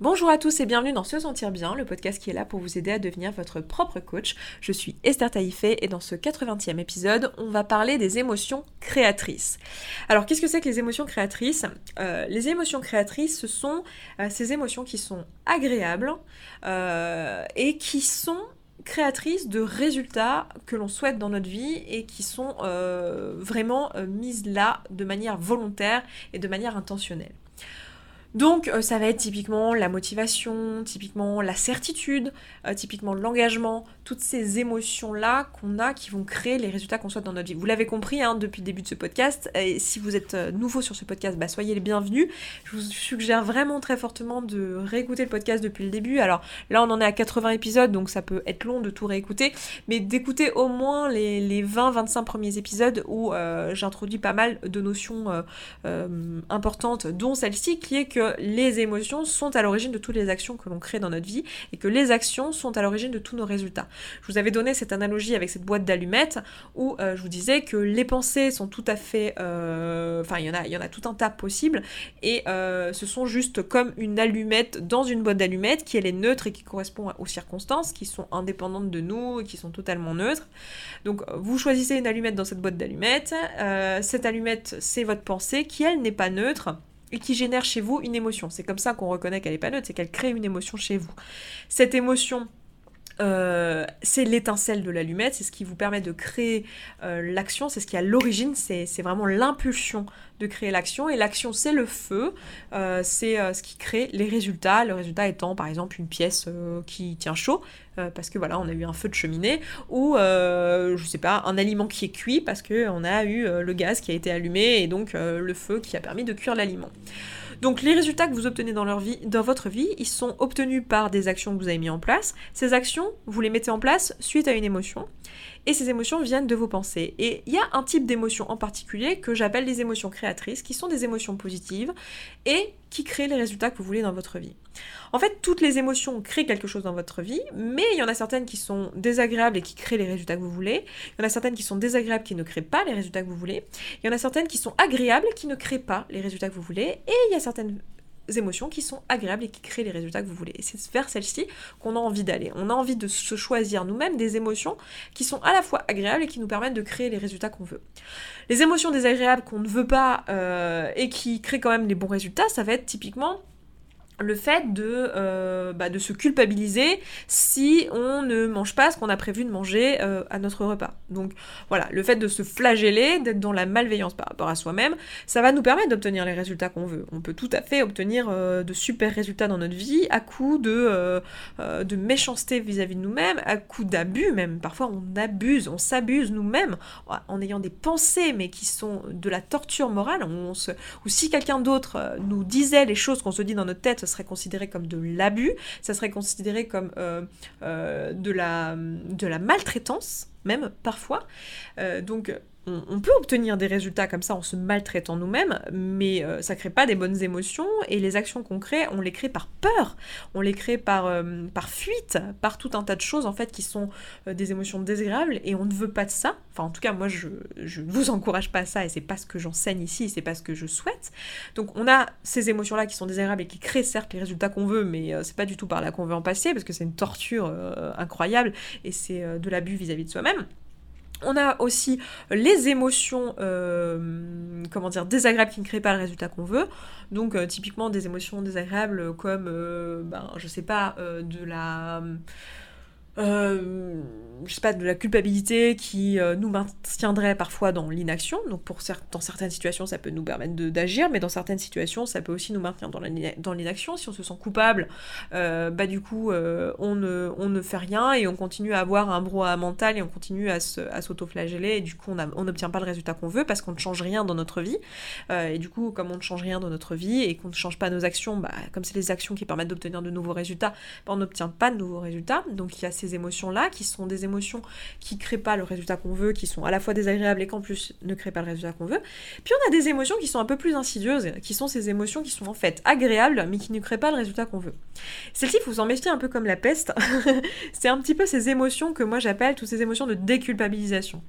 Bonjour à tous et bienvenue dans Se Sentir Bien, le podcast qui est là pour vous aider à devenir votre propre coach. Je suis Esther Taïfé et dans ce 80e épisode, on va parler des émotions créatrices. Alors qu'est-ce que c'est que les émotions créatrices? Euh, Les émotions créatrices, ce sont euh, ces émotions qui sont agréables euh, et qui sont créatrices de résultats que l'on souhaite dans notre vie et qui sont vraiment mises là de manière volontaire et de manière intentionnelle. Donc euh, ça va être typiquement la motivation, typiquement la certitude, euh, typiquement l'engagement, toutes ces émotions-là qu'on a qui vont créer les résultats qu'on souhaite dans notre vie. Vous l'avez compris hein, depuis le début de ce podcast, et si vous êtes euh, nouveau sur ce podcast, bah, soyez les bienvenus. Je vous suggère vraiment très fortement de réécouter le podcast depuis le début. Alors là on en est à 80 épisodes, donc ça peut être long de tout réécouter, mais d'écouter au moins les, les 20-25 premiers épisodes où j'introduis pas mal de notions importantes, dont celle-ci qui est que les émotions sont à l'origine de toutes les actions que l'on crée dans notre vie et que les actions sont à l'origine de tous nos résultats. Je vous avais donné cette analogie avec cette boîte d'allumettes où euh, je vous disais que les pensées sont tout à fait... Euh, enfin, il y, en a, y en a tout un tas possible et euh, ce sont juste comme une allumette dans une boîte d'allumettes qui est neutre et qui correspond aux circonstances qui sont indépendantes de nous et qui sont totalement neutres. Donc vous choisissez une allumette dans cette boîte d'allumettes. cette allumette, c'est votre pensée qui elle n'est pas neutre et qui génère chez vous une émotion. C'est comme ça qu'on reconnaît qu'elle n'est pas neutre, c'est qu'elle crée une émotion chez vous. Cette émotion, euh, c'est l'étincelle de l'allumette, c'est ce qui vous permet de créer euh, l'action, c'est ce qui à l'origine, c'est vraiment l'impulsion de créer l'action, et l'action c'est le feu, euh, c'est ce qui crée les résultats, le résultat étant par exemple une pièce qui tient chaud, parce que voilà, on a eu un feu de cheminée, ou je sais pas, un aliment qui est cuit, parce qu'on a eu le gaz qui a été allumé, et donc le feu qui a permis de cuire l'aliment. Donc les résultats que vous obtenez dans, leur vie, dans votre vie, ils sont obtenus par des actions que vous avez mis en place. Ces actions, vous les mettez en place suite à une émotion. Et ces émotions viennent de vos pensées. Et il y a un type d'émotion en particulier que j'appelle les émotions créatrices, qui sont des émotions positives et qui créent les résultats que vous voulez dans votre vie. En fait, toutes les émotions créent quelque chose dans votre vie, mais il y en a certaines qui sont désagréables et qui créent les résultats que vous voulez. Il y en a certaines qui sont désagréables qui ne créent pas les résultats que vous voulez. Il y en a certaines qui sont agréables qui ne créent pas les résultats que vous voulez. Et il y a certaines émotions qui sont agréables et qui créent les résultats que vous voulez. Et c'est vers celles-ci qu'on a envie d'aller. On a envie de se choisir nous-mêmes des émotions qui sont à la fois agréables et qui nous permettent de créer les résultats qu'on veut. Les émotions désagréables qu'on ne veut pas euh, et qui créent quand même les bons résultats, ça va être typiquement le fait de, euh, bah, de se culpabiliser si on ne mange pas ce qu'on a prévu de manger euh, à notre repas. Donc voilà, le fait de se flageller, d'être dans la malveillance par rapport à soi-même, ça va nous permettre d'obtenir les résultats qu'on veut. On peut tout à fait obtenir euh, de super résultats dans notre vie à coup de, méchanceté vis-à-vis de nous-mêmes, à coup d'abus même. Parfois on abuse, on s'abuse nous-mêmes en ayant des pensées mais qui sont de la torture morale. On. Ou si quelqu'un d'autre nous disait les choses qu'on se dit dans notre tête, serait considéré comme de l'abus, ça serait considéré comme euh, euh, de, la, de la maltraitance, même parfois. Euh, donc on, peut obtenir des résultats comme ça en se maltraitant nous-mêmes, mais euh, ça crée pas des bonnes émotions et les actions qu'on crée, on les crée par peur, on les crée par, euh, par fuite, par tout un tas de choses en fait qui sont euh, des émotions désagréables et on ne veut pas de ça. Enfin, en tout cas, moi je ne vous encourage pas à ça et c'est pas ce que j'enseigne ici, c'est pas ce que je souhaite. Donc on a ces émotions-là qui sont désagréables et qui créent certes les résultats qu'on veut, mais c'est pas du tout par là qu'on veut en passer parce que c'est une torture incroyable et c'est de l'abus vis-à-vis de soi-même. On a aussi les émotions, euh, comment dire, désagréables qui ne créent pas le résultat qu'on veut. Donc euh, typiquement des émotions désagréables comme, euh, ben, je sais pas, de la euh, je sais pas, de la culpabilité qui euh, nous maintiendrait parfois dans l'inaction. Donc pour dans certaines situations, ça peut nous permettre d'agir, mais dans certaines situations, ça peut aussi nous maintenir dans l'inaction. Si on se sent coupable, euh, bah du coup, on, ne, on ne fait rien et on continue à avoir un brouhaha mental et on continue à s'autoflageller et du coup, on n'obtient pas le résultat qu'on veut parce qu'on ne change rien dans notre vie. et du coup, comme on ne change rien dans notre vie et qu'on ne change pas nos actions, bah, comme c'est les actions qui permettent d'obtenir de nouveaux résultats, bah, on n'obtient pas de nouveaux résultats. Donc il y a ces émotions-là, qui sont des émotions qui créent pas le résultat qu'on veut, qui sont à la fois désagréables et qu'en plus ne créent pas le résultat qu'on veut. Puis on a des émotions qui sont un peu plus insidieuses, qui sont ces émotions qui sont en fait agréables, mais qui ne créent pas le résultat qu'on veut. Celles-ci, il faut s'en méfier un peu comme la peste. C'est un petit peu ces émotions que moi j'appelle toutes ces émotions de déculpabilisation.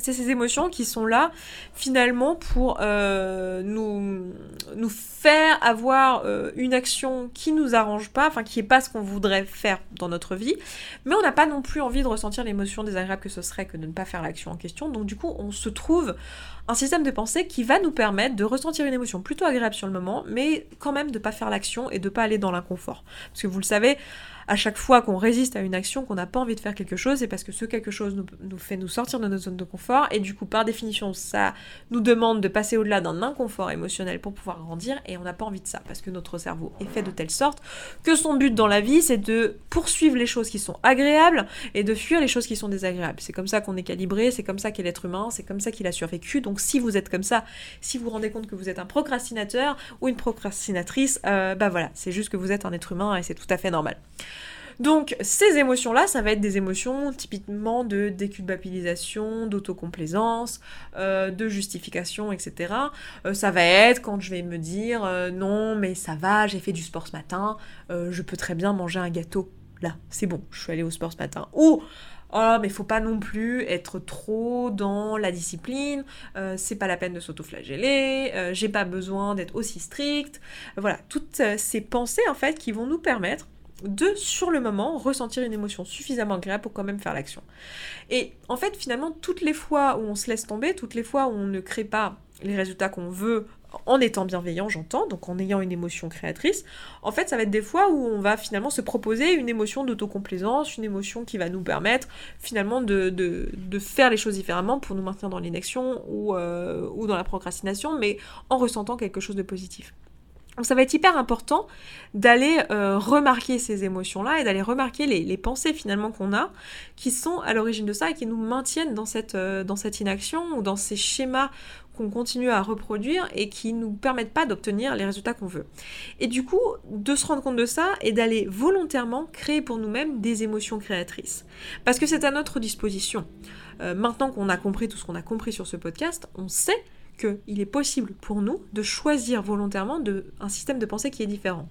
C'est ces émotions qui sont là finalement pour euh, nous, faire avoir euh, une action qui nous arrange pas, enfin qui est pas ce qu'on voudrait faire dans notre vie, mais on n'a pas non plus envie de ressentir l'émotion désagréable que ce serait que de ne pas faire l'action en question. Donc du coup, on se trouve un système de pensée qui va nous permettre de ressentir une émotion plutôt agréable sur le moment, mais quand même de pas faire l'action et de pas aller dans l'inconfort. Parce que vous le savez, à chaque fois qu'on résiste à une action, qu'on n'a pas envie de faire quelque chose, c'est parce que ce quelque chose nous, fait nous sortir de notre zone de confort, et du coup, par définition, ça nous demande de passer au-delà d'un inconfort émotionnel pour pouvoir grandir, et on n'a pas envie de ça, parce que notre cerveau est fait de telle sorte que son but dans la vie, c'est de poursuivre les choses qui sont agréables et de fuir les choses qui sont désagréables. C'est comme ça qu'on est calibré, c'est comme ça qu'est l'être humain, c'est comme ça qu'il a survécu. Donc si vous êtes comme ça, si vous vous rendez compte que vous êtes un procrastinateur ou une procrastinatrice, euh, bah voilà, c'est juste que vous êtes un être humain et c'est tout à fait normal. Donc ces émotions-là, ça va être des émotions typiquement de déculpabilisation, d'autocomplaisance, euh, de justification, etc. Euh, ça va être quand je vais me dire euh, non mais ça va, j'ai fait du sport ce matin, je peux très bien manger un gâteau. Là, c'est bon, je suis allée au sport ce matin. Ou Oh, mais faut pas non plus être trop dans la discipline, c'est pas la peine de s'autoflageller, j'ai pas besoin d'être aussi strict. Voilà, toutes ces pensées en fait qui vont nous permettre de, sur le moment, ressentir une émotion suffisamment agréable pour quand même faire l'action. Et en fait, finalement, toutes les fois où on se laisse tomber, toutes les fois où on ne crée pas les résultats qu'on veut en étant bienveillant, j'entends, donc en ayant une émotion créatrice, en fait, ça va être des fois où on va finalement se proposer une émotion d'autocomplaisance, une émotion qui va nous permettre finalement de, faire les choses différemment pour nous maintenir dans l'inaction euh, ou dans la procrastination, mais en ressentant quelque chose de positif. Donc ça va être hyper important d'aller euh, remarquer ces émotions-là et d'aller remarquer les, pensées finalement qu'on a qui sont à l'origine de ça et qui nous maintiennent dans cette, euh, inaction ou dans ces schémas qu'on continue à reproduire et qui ne nous permettent pas d'obtenir les résultats qu'on veut. Et du coup, de se rendre compte de ça et d'aller volontairement créer pour nous-mêmes des émotions créatrices. Parce que c'est à notre disposition. Euh, maintenant qu'on a compris tout ce qu'on a compris sur ce podcast, on sait qu'il est possible pour nous de choisir volontairement de, un système de pensée qui est différent.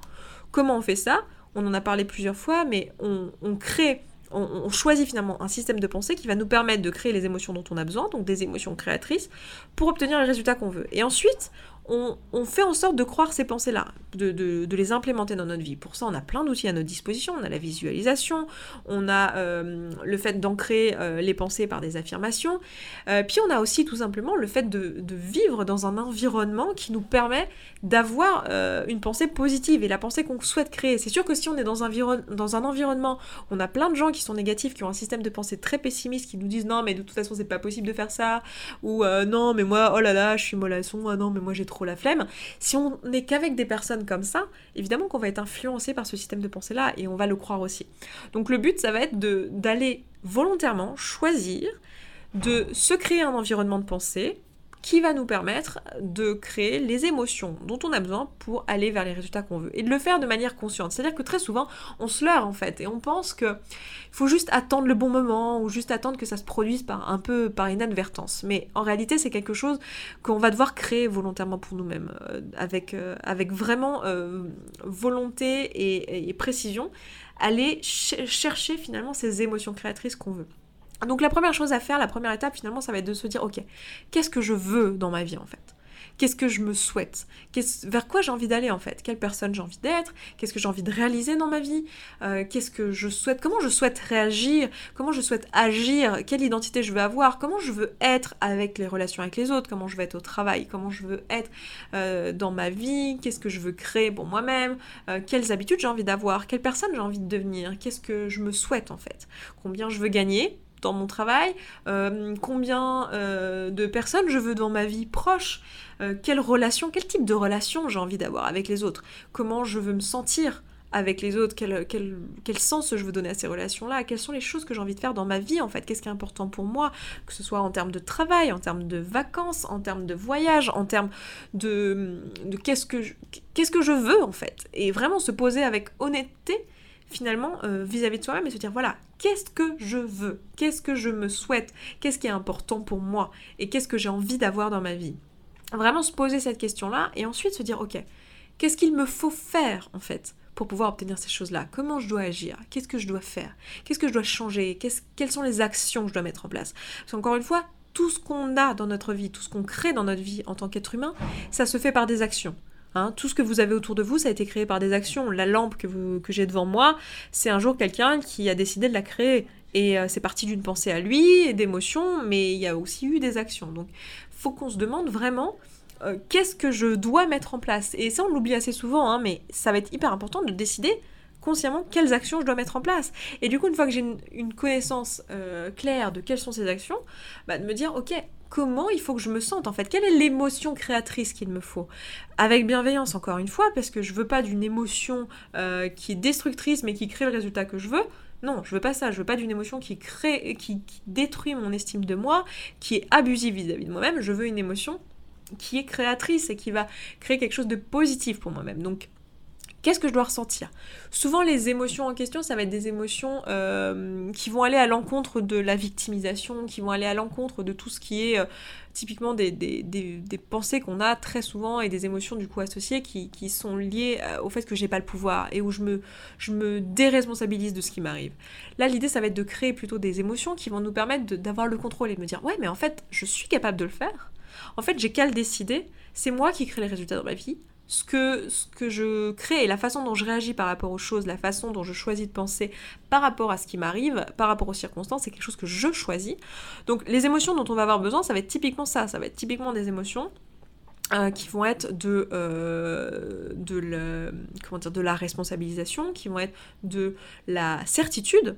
Comment on fait ça? On en a parlé plusieurs fois, mais on, crée, on, choisit finalement un système de pensée qui va nous permettre de créer les émotions dont on a besoin, donc des émotions créatrices, pour obtenir les résultats qu'on veut. Et ensuite, on, fait en sorte de croire ces pensées-là, de, les implémenter dans notre vie. Pour ça, on a plein d'outils à notre disposition. On a la visualisation, on a euh, le fait d'ancrer euh, les pensées par des affirmations, euh, puis on a aussi tout simplement le fait de, vivre dans un environnement qui nous permet d'avoir une pensée positive et la pensée qu'on souhaite créer. C'est sûr que si on est dans un, environnement, on a plein de gens qui sont négatifs, qui ont un système de pensée très pessimiste, qui nous disent non mais de toute façon c'est pas possible de faire ça, ou non mais moi oh là là je suis mollasson, ah non mais moi j'ai trop la flemme. Si on n'est qu'avec des personnes comme ça, évidemment qu'on va être influencé par ce système de pensée-là et on va le croire aussi. Donc le but, ça va être d'aller volontairement choisir de se créer un environnement de pensée qui va nous permettre de créer les émotions dont on a besoin pour aller vers les résultats qu'on veut. Et de le faire de manière consciente. C'est-à-dire que très souvent, on se leurre en fait, et on pense qu'il faut juste attendre le bon moment, ou juste attendre que ça se produise par un peu par inadvertance. Mais en réalité, c'est quelque chose qu'on va devoir créer volontairement pour nous-mêmes, euh, avec, euh, avec vraiment euh, volonté et, précision, aller chercher finalement ces émotions créatrices qu'on veut. Donc la première chose à faire, la première étape finalement, ça va être de se dire, ok, qu'est-ce que je veux dans ma vie en fait? Qu'est-ce que je me souhaite? Vers quoi j'ai envie d'aller en fait? Quelle personne j'ai envie d'être? Qu'est-ce que j'ai envie de réaliser dans ma vie? Euh, Qu'est-ce que je souhaite? Comment je souhaite réagir? Comment je souhaite agir? Quelle identité je veux avoir? Comment je veux être avec les relations avec les autres? Comment je veux être au travail? Comment je veux être euh, dans ma vie? Qu'est-ce que je veux créer pour moi-même? Euh, Quelles habitudes j'ai envie d'avoir? Quelle personne j'ai envie de devenir? Qu'est-ce que je me souhaite en fait? Combien je veux gagner? Dans mon travail, euh, combien euh, de personnes je veux dans ma vie proche, euh, quelle relation, quel type de relation j'ai envie d'avoir avec les autres, comment je veux me sentir avec les autres, quel, quel, quel sens je veux donner à ces relations-là, quelles sont les choses que j'ai envie de faire dans ma vie en fait, qu'est-ce qui est important pour moi, que ce soit en termes de travail, en termes de vacances, en termes de voyage, en termes de, de qu'est-ce que qu'est-ce que je veux en fait, et vraiment se poser avec honnêteté finalement euh, vis-à-vis de soi-même et se dire voilà, qu'est-ce que je veux? Qu'est-ce que je me souhaite? Qu'est-ce qui est important pour moi? Et qu'est-ce que j'ai envie d'avoir dans ma vie? Vraiment se poser cette question-là et ensuite se dire ok, qu'est-ce qu'il me faut faire en fait pour pouvoir obtenir ces choses-là? Comment je dois agir? Qu'est-ce que je dois faire? Qu'est-ce que je dois changer? Quelles sont les actions que je dois mettre en place? Parce qu'encore une fois, tout ce qu'on a dans notre vie, tout ce qu'on crée dans notre vie en tant qu'être humain, ça se fait par des actions. Hein. tout ce que vous avez autour de vous, ça a été créé par des actions. La lampe que, j'ai devant moi, c'est un jour quelqu'un qui a décidé de la créer. Et euh, c'est parti d'une pensée à lui, d'émotions, mais il y a aussi eu des actions. Donc, faut qu'on se demande vraiment euh, qu'est-ce que je dois mettre en place? Et ça, on l'oublie assez souvent, hein, mais ça va être hyper important de décider consciemment quelles actions je dois mettre en place. Et du coup, une fois que j'ai une, connaissance euh, claire de quelles sont ces actions, bah, de me dire, ok, comment il faut que je me sente en fait? Quelle est l'émotion créatrice qu'il me faut? Avec bienveillance, encore une fois, parce que je veux pas d'une émotion qui est destructrice mais qui crée le résultat que je veux. Non, je veux pas ça. Je veux pas d'une émotion qui crée, qui, détruit mon estime de moi, qui est abusive vis-à-vis de moi-même. Je veux une émotion qui est créatrice et qui va créer quelque chose de positif pour moi-même. Donc, qu'est-ce que je dois ressentir? Souvent, les émotions en question, ça va être des émotions euh, qui vont aller à l'encontre de la victimisation, qui vont aller à l'encontre de tout ce qui est euh, typiquement des, pensées qu'on a très souvent et des émotions du coup associées qui, sont liées euh, au fait que j'ai pas le pouvoir et où je me, je me déresponsabilise de ce qui m'arrive. Là, l'idée, ça va être de créer plutôt des émotions qui vont nous permettre d'avoir le contrôle et de me dire ouais, mais en fait, je suis capable de le faire. En fait, j'ai qu'à le décider. C'est moi qui crée les résultats dans ma vie ce que, ce que je crée et la façon dont je réagis par rapport aux choses, la façon dont je choisis de penser par rapport à ce qui m'arrive, par rapport aux circonstances, c'est quelque chose que je choisis. Donc les émotions dont on va avoir besoin, ça va être typiquement ça, ça va être typiquement des émotions euh, qui vont être de, euh, de, comment dire, de la responsabilisation, qui vont être de la certitude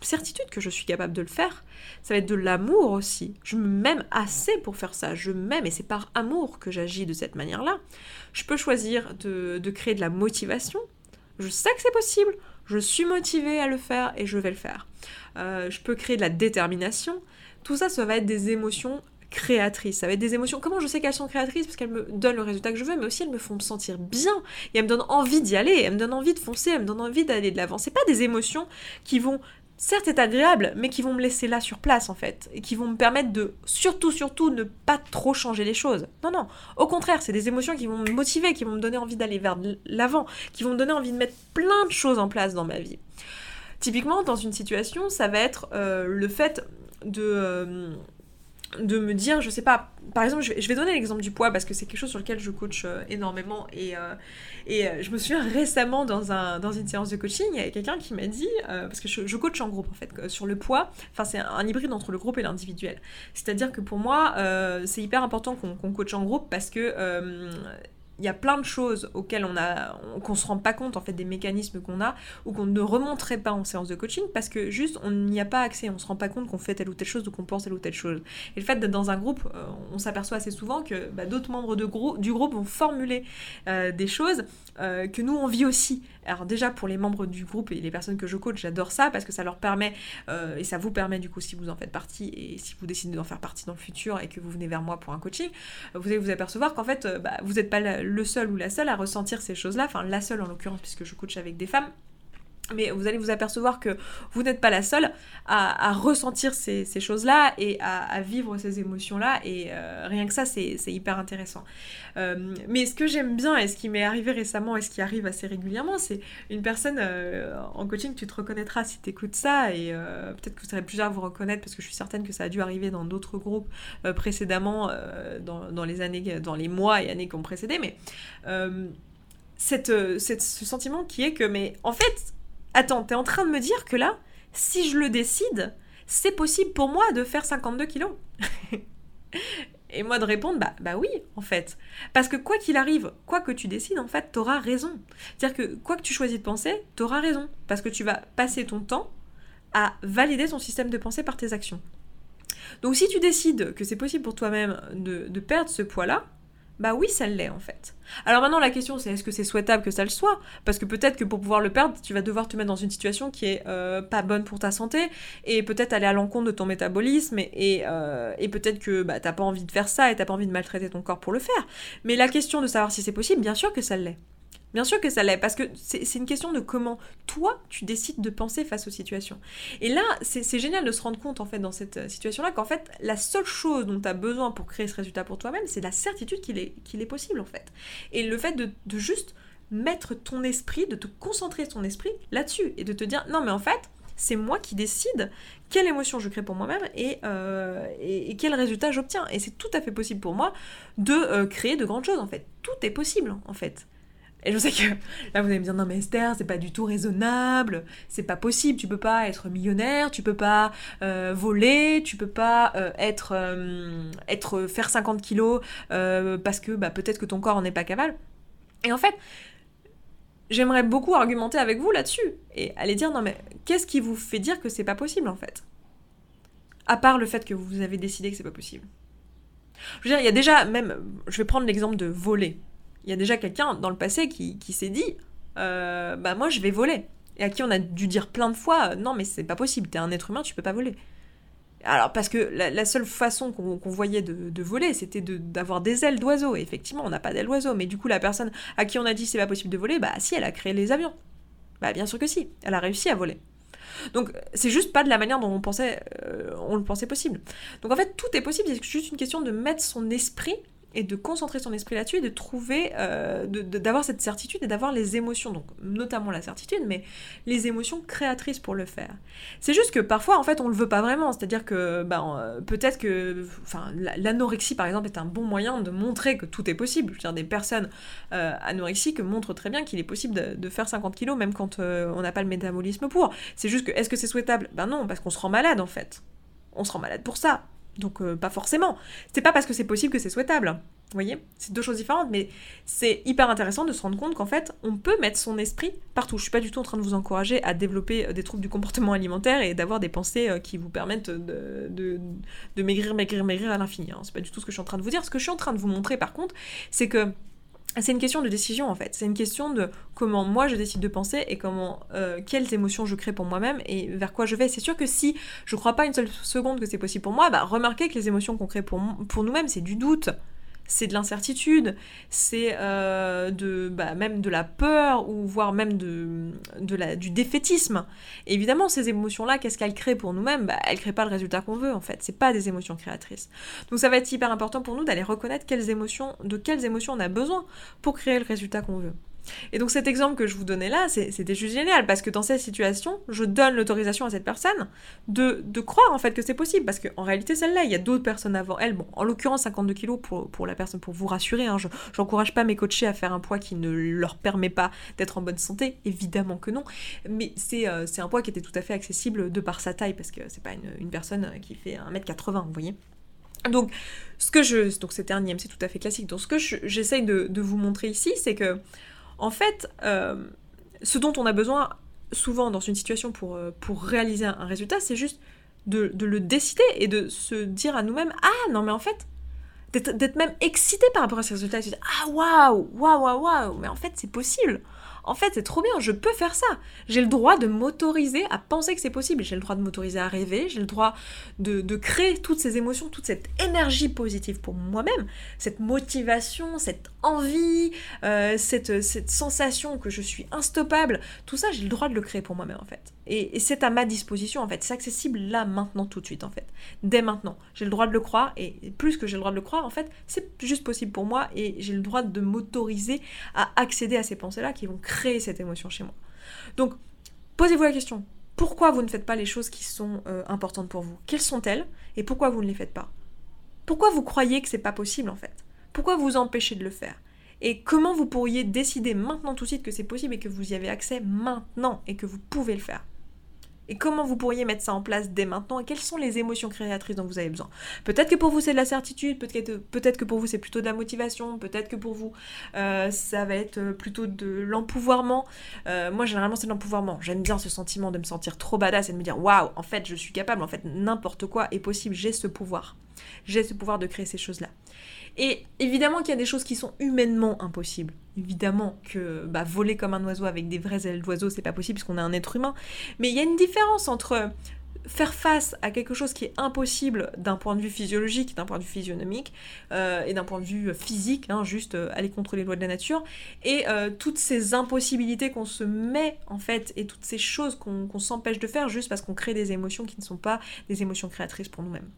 certitude que je suis capable de le faire. Ça va être de l'amour aussi. Je m'aime assez pour faire ça. Je m'aime et c'est par amour que j'agis de cette manière-là. Je peux choisir de, créer de la motivation. Je sais que c'est possible. Je suis motivée à le faire et je vais le faire. Euh, je peux créer de la détermination. Tout ça, ça va être des émotions créatrices. Ça va être des émotions. Comment je sais qu'elles sont créatrices? Parce qu'elles me donnent le résultat que je veux, mais aussi elles me font me sentir bien. Et elles me donnent envie d'y aller. Elles me donnent envie de foncer. Elles me donnent envie d'aller de l'avant. C'est pas des émotions qui vont certes est agréable, mais qui vont me laisser là sur place en fait, et qui vont me permettre de surtout, surtout ne pas trop changer les choses. Non, non, au contraire, c'est des émotions qui vont me motiver, qui vont me donner envie d'aller vers l'avant, qui vont me donner envie de mettre plein de choses en place dans ma vie. Typiquement, dans une situation, ça va être euh, le fait de... Euh, de me dire, je sais pas, par exemple, je vais, donner l'exemple du poids parce que c'est quelque chose sur lequel je coach euh, énormément et, euh, et euh, je me souviens récemment dans, un, dans une séance de coaching, il y avait quelqu'un qui m'a dit, parce que je, coach en groupe en fait, sur le poids, enfin c'est un, hybride entre le groupe et l'individuel. C'est-à-dire que pour moi, c'est hyper important qu'on coach en groupe parce que il y a plein de choses auxquelles on a qu'on se rend pas compte en fait des mécanismes qu'on a ou qu'on ne remonterait pas en séance de coaching parce que juste on n'y a pas accès, on se rend pas compte qu'on fait telle ou telle chose ou qu'on pense telle ou telle chose. Et le fait d'être dans un groupe, euh, on s'aperçoit assez souvent que bah, d'autres membres de du groupe vont formuler euh, des choses euh, que nous on vit aussi. Alors déjà pour les membres du groupe et les personnes que je coach, j'adore ça parce que ça leur permet et ça vous permet du coup si vous en faites partie et si vous décidez d'en faire partie dans le futur et que vous venez vers moi pour un coaching, vous allez vous apercevoir qu'en fait bah, vous n'êtes pas le seul ou la seule à ressentir ces choses-là, enfin la seule en l'occurrence puisque je coach avec des femmes, mais vous allez vous apercevoir que vous n'êtes pas la seule à, ressentir ces, choses-là et à, vivre ces émotions-là. Et euh, rien que ça, c'est hyper intéressant. Euh, mais ce que j'aime bien et ce qui m'est arrivé récemment et ce qui arrive assez régulièrement, c'est une personne euh, en coaching, tu te reconnaîtras si tu écoutes ça. Et peut-être que vous serez plusieurs à vous reconnaître parce que je suis certaine que ça a dû arriver dans d'autres groupes précédemment, dans, les années, dans les mois et années qui ont précédé. Mais cette, ce sentiment qui est que, mais en fait, Attends, t'es en train de me dire que là, si je le décide, c'est possible pour moi de faire 52 kilos Et moi de répondre, bah, bah oui, en fait. Parce que quoi qu'il arrive, quoi que tu décides, en fait, t'auras raison. C'est-à-dire que quoi que tu choisis de penser, t'auras raison. Parce que tu vas passer ton temps à valider ton système de pensée par tes actions. Donc si tu décides que c'est possible pour toi-même de, de perdre ce poids-là, bah oui, ça l'est en fait. Alors maintenant la question c'est est-ce que c'est souhaitable que ça le soit? Parce que peut-être que pour pouvoir le perdre, tu vas devoir te mettre dans une situation qui est euh, pas bonne pour ta santé et peut-être aller à l'encontre de ton métabolisme et, euh, et, peut-être que bah, t'as pas envie de faire ça et t'as pas envie de maltraiter ton corps pour le faire. Mais la question de savoir si c'est possible, bien sûr que ça l'est. Bien sûr que ça l'est, parce que c'est une question de comment toi tu décides de penser face aux situations. Et là, c'est génial de se rendre compte en fait dans cette euh, situation-là qu'en fait la seule chose dont tu as besoin pour créer ce résultat pour toi-même, c'est la certitude qu'il est, possible en fait. Et le fait de, juste mettre ton esprit, de te concentrer ton esprit là-dessus et de te dire non mais en fait, c'est moi qui décide quelle émotion je crée pour moi-même et, euh, quel résultat j'obtiens. Et c'est tout à fait possible pour moi de euh, créer de grandes choses, en fait. Tout est possible, en fait. Et je sais que là vous allez me dire non mais Esther c'est pas du tout raisonnable, c'est pas possible, tu peux pas être millionnaire, tu peux pas euh, voler, tu peux pas être, être faire 50 kilos parce que bah, peut-être que ton corps en est pas capable. Et en fait, j'aimerais beaucoup argumenter avec vous là-dessus et aller dire non mais qu'est-ce qui vous fait dire que c'est pas possible en fait? À part le fait que vous avez décidé que c'est pas possible. Je veux dire, il y a déjà même, je vais prendre l'exemple de voler. Il y a déjà quelqu'un dans le passé qui, s'est dit, euh, bah moi je vais voler. Et à qui on a dû dire plein de fois, non mais c'est pas possible, t'es un être humain, tu peux pas voler. Alors, parce que la, seule façon qu'on voyait de, voler, c'était d'avoir des ailes d'oiseau. Effectivement, on n'a pas d'ailes d'oiseau. Mais du coup, la personne à qui on a dit c'est pas possible de voler, bah si, elle a créé les avions. Bah bien sûr que si, elle a réussi à voler. Donc c'est juste pas de la manière dont on pensait, euh, on le pensait possible. Donc en fait tout est possible, c'est juste une question de mettre son esprit et de concentrer son esprit là-dessus et de trouver, euh, d'avoir cette certitude et d'avoir les émotions, donc notamment la certitude, mais les émotions créatrices pour le faire. C'est juste que parfois, en fait, on le veut pas vraiment, c'est-à-dire que ben, euh, peut-être que l'anorexie, par exemple, est un bon moyen de montrer que tout est possible. Je veux dire, des personnes euh, anorexiques montrent très bien qu'il est possible de, faire 50 kilos même quand on n'a pas le métabolisme pour. C'est juste que, est-ce que c'est souhaitable? Ben non, parce qu'on se rend malade, en fait. On se rend malade pour ça. Donc euh, pas forcément. C'est pas parce que c'est possible que c'est souhaitable. Vous voyez C'est deux choses différentes, mais c'est hyper intéressant de se rendre compte qu'en fait, on peut mettre son esprit partout. Je suis pas du tout en train de vous encourager à développer euh, des troubles du comportement alimentaire et d'avoir des pensées euh, qui vous permettent de, de, maigrir, maigrir, maigrir à l'infini. Hein. C'est pas du tout ce que je suis en train de vous dire. Ce que je suis en train de vous montrer par contre, c'est que c'est une question de décision en fait. C'est une question de comment moi je décide de penser et comment euh, quelles émotions je crée pour moi-même et vers quoi je vais. C'est sûr que si je crois pas une seule seconde que c'est possible pour moi, bah remarquez que les émotions qu'on crée pour, pour nous-mêmes, c'est du doute, c'est de l'incertitude, c'est euh, de bah, même de la peur ou voire même du défaitisme. évidemment, ces émotions-là, qu'est-ce qu'elles créent pour nous-mêmes? Bah, Elles créent pas le résultat qu'on veut en fait. C'est pas des émotions créatrices. Donc ça va être hyper important pour nous d'aller reconnaître de quelles émotions on a besoin pour créer le résultat qu'on veut. Et donc cet exemple que je vous donnais là, c'était juste génial, parce que dans cette situation, je donne l'autorisation à cette personne de, croire en fait que c'est possible, parce qu'en réalité, celle-là, il y a d'autres personnes avant elle. Bon, en l'occurrence, 52 kilos pour, pour la personne, pour vous rassurer, hein, je n'encourage pas mes coachés à faire un poids qui ne leur permet pas d'être en bonne santé, évidemment que non, mais euh, c'est un poids qui était tout à fait accessible de par sa taille, parce que c'est pas une, une personne qui fait 1m80, vous voyez donc, ce que je, donc c'était un IM, c'est tout à fait classique. Donc, ce que j'essaye de, de, vous montrer ici, c'est que en fait, euh, ce dont on a besoin souvent dans une situation pour, euh, réaliser un, résultat, c'est juste de, le décider et de se dire à nous-mêmes Ah non, mais en fait, d'être même excité par rapport à ce résultat et se dire Ah waouh, waouh, waouh, waouh, mais en fait, c'est possible en fait, c'est trop bien, je peux faire ça. J'ai le droit de m'autoriser à penser que c'est possible. J'ai le droit de m'autoriser à rêver. J'ai le droit de, créer toutes ces émotions, toute cette énergie positive pour moi-même, cette motivation, cette envie, euh, cette, cette sensation que je suis instoppable. Tout ça, j'ai le droit de le créer pour moi-même, en fait. Et, c'est à ma disposition en fait, c'est accessible là, maintenant, tout de suite en fait, dès maintenant. J'ai le droit de le croire et plus que j'ai le droit de le croire en fait, c'est juste possible pour moi et j'ai le droit de m'autoriser à accéder à ces pensées-là qui vont créer cette émotion chez moi. Donc, posez-vous la question, pourquoi vous ne faites pas les choses qui sont euh, importantes pour vous? Quelles sont-elles? Et pourquoi vous ne les faites pas? Pourquoi vous croyez que c'est pas possible en fait? Pourquoi vous empêchez de le faire? Et comment vous pourriez décider maintenant tout de suite que c'est possible et que vous y avez accès maintenant et que vous pouvez le faire? Et comment vous pourriez mettre ça en place dès maintenant? Et quelles sont les émotions créatrices dont vous avez besoin? Peut-être que pour vous c'est de la certitude, peut-être peut que pour vous c'est plutôt de la motivation, peut-être que pour vous euh, ça va être euh, plutôt de l'empouvoirment. Euh, moi généralement c'est de l'empouvoirment. J'aime bien ce sentiment de me sentir trop badass et de me dire waouh, en fait je suis capable, en fait n'importe quoi est possible, j'ai ce pouvoir. J'ai ce pouvoir de créer ces choses-là. Et évidemment qu'il y a des choses qui sont humainement impossibles. Évidemment que bah, voler comme un oiseau avec des vraies ailes d'oiseau, c'est pas possible puisqu'on est un être humain. Mais il y a une différence entre faire face à quelque chose qui est impossible d'un point de vue physiologique, d'un point de vue physionomique euh, et d'un point de vue physique, hein, juste euh, aller contre les lois de la nature, et euh, toutes ces impossibilités qu'on se met en fait et toutes ces choses qu'on s'empêche de faire juste parce qu'on crée des émotions qui ne sont pas des émotions créatrices pour nous-mêmes.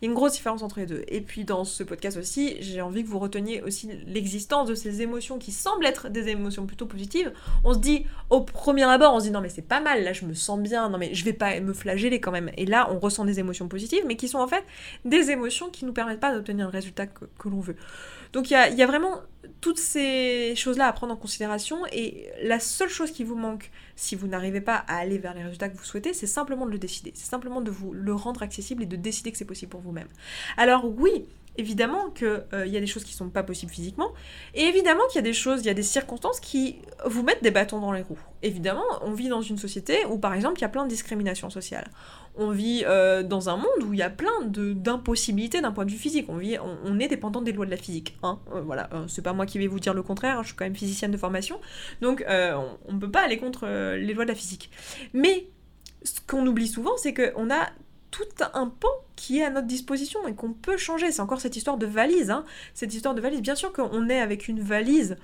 Il y a une grosse différence entre les deux. Et puis dans ce podcast aussi, j'ai envie que vous reteniez aussi l'existence de ces émotions qui semblent être des émotions plutôt positives. On se dit au premier abord, on se dit non mais c'est pas mal, là je me sens bien, non mais je vais pas me flageller quand même et là, on ressent des émotions positives, mais qui sont en fait des émotions qui nous permettent pas d'obtenir le résultat que, l'on veut. Donc il y a, vraiment toutes ces choses-là à prendre en considération, et la seule chose qui vous manque si vous n'arrivez pas à aller vers les résultats que vous souhaitez, c'est simplement de le décider. C'est simplement de vous le rendre accessible et de décider que c'est possible pour vous-même. Alors oui, évidemment qu'il euh, y a des choses qui sont pas possibles physiquement, et évidemment qu'il y a des choses, il y a des circonstances qui vous mettent des bâtons dans les roues. Évidemment, on vit dans une société où, par exemple, il y a plein de discriminations sociales. On vit euh, dans un monde où il y a plein d'impossibilités d'un point de vue physique. On, est dépendant des lois de la physique. Hein euh, voilà, c'est pas moi qui vais vous dire le contraire, hein, je suis quand même physicienne de formation, donc on ne peut pas aller contre les lois de la physique. Mais ce qu'on oublie souvent, c'est qu'on a tout un pan qui est à notre disposition et qu'on peut changer. C'est encore cette histoire de valise. Hein. Cette histoire de valise. Bien sûr qu'on est avec une valise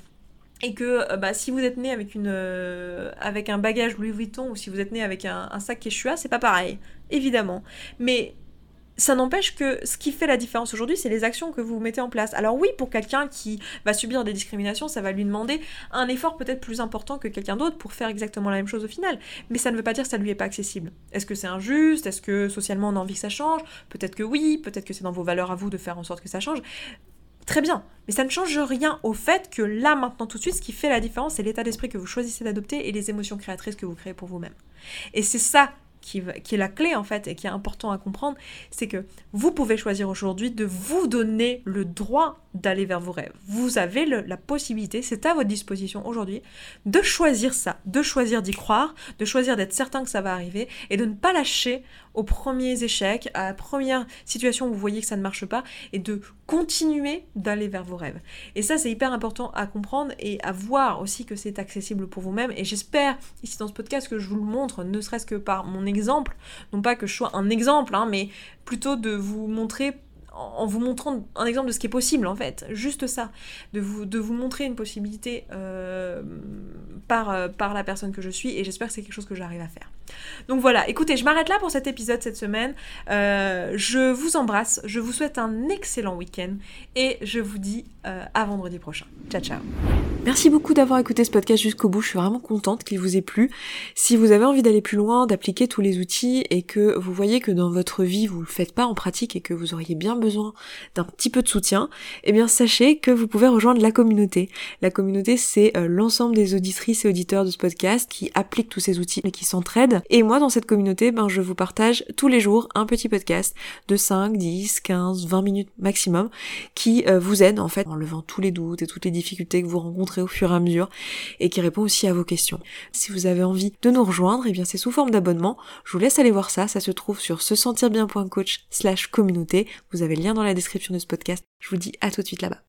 et que euh, bah, si vous êtes né avec, une, euh, avec un bagage Louis Vuitton ou si vous êtes né avec un, sac Quechua, c'est pas pareil, évidemment. Mais ça n'empêche que ce qui fait la différence aujourd'hui, c'est les actions que vous mettez en place. Alors oui, pour quelqu'un qui va subir des discriminations, ça va lui demander un effort peut-être plus important que quelqu'un d'autre pour faire exactement la même chose au final. Mais ça ne veut pas dire que ça lui est pas accessible. Est-ce que c'est injuste? Est-ce que socialement on a envie que ça change? Peut-être que oui, peut-être que c'est dans vos valeurs à vous de faire en sorte que ça change. Très bien, mais ça ne change rien au fait que là, maintenant, tout de suite, ce qui fait la différence, c'est l'état d'esprit que vous choisissez d'adopter et les émotions créatrices que vous créez pour vous-même. Et c'est ça qui, est la clé en fait et qui est important à comprendre, c'est que vous pouvez choisir aujourd'hui de vous donner le droit d'aller vers vos rêves. Vous avez la possibilité, c'est à votre disposition aujourd'hui, de choisir ça, de choisir d'y croire, de choisir d'être certain que ça va arriver et de ne pas lâcher aux premiers échecs, à la première situation où vous voyez que ça ne marche pas et de continuer d'aller vers vos rêves. Et ça, c'est hyper important à comprendre et à voir aussi que c'est accessible pour vous-même. Et j'espère ici dans ce podcast que je vous le montre, ne serait-ce que par mon exemple, non pas que je sois un exemple, hein, mais plutôt de vous montrer en vous montrant un exemple de ce qui est possible en fait, juste ça, de vous, de vous montrer une possibilité euh, par, euh, par la personne que je suis et j'espère que c'est quelque chose que j'arrive à faire. Donc voilà, écoutez, je m'arrête là pour cet épisode cette semaine. Euh, je vous embrasse, je vous souhaite un excellent week-end et je vous dis à vendredi prochain. Ciao ciao Merci beaucoup d'avoir écouté ce podcast jusqu'au bout, je suis vraiment contente qu'il vous ait plu. Si vous avez envie d'aller plus loin, d'appliquer tous les outils et que vous voyez que dans votre vie vous le faites pas en pratique et que vous auriez bien besoin d'un petit peu de soutien, eh bien sachez que vous pouvez rejoindre la communauté. La communauté c'est euh, l'ensemble des auditrices et auditeurs de ce podcast qui appliquent tous ces outils et qui s'entraident. Et moi dans cette communauté, ben je vous partage tous les jours un petit podcast de 5, 10, 15, 20 minutes maximum qui euh, vous aide en fait en levant tous les doutes et toutes les difficultés que vous rencontrez au fur et à mesure et qui répond aussi à vos questions. Si vous avez envie de nous rejoindre, eh bien c'est sous forme d'abonnement. Je vous laisse aller voir ça, ça se trouve sur se sentir bien.coach slash communauté. Vous lien dans la description de ce podcast. Je vous dis à tout de suite là-bas.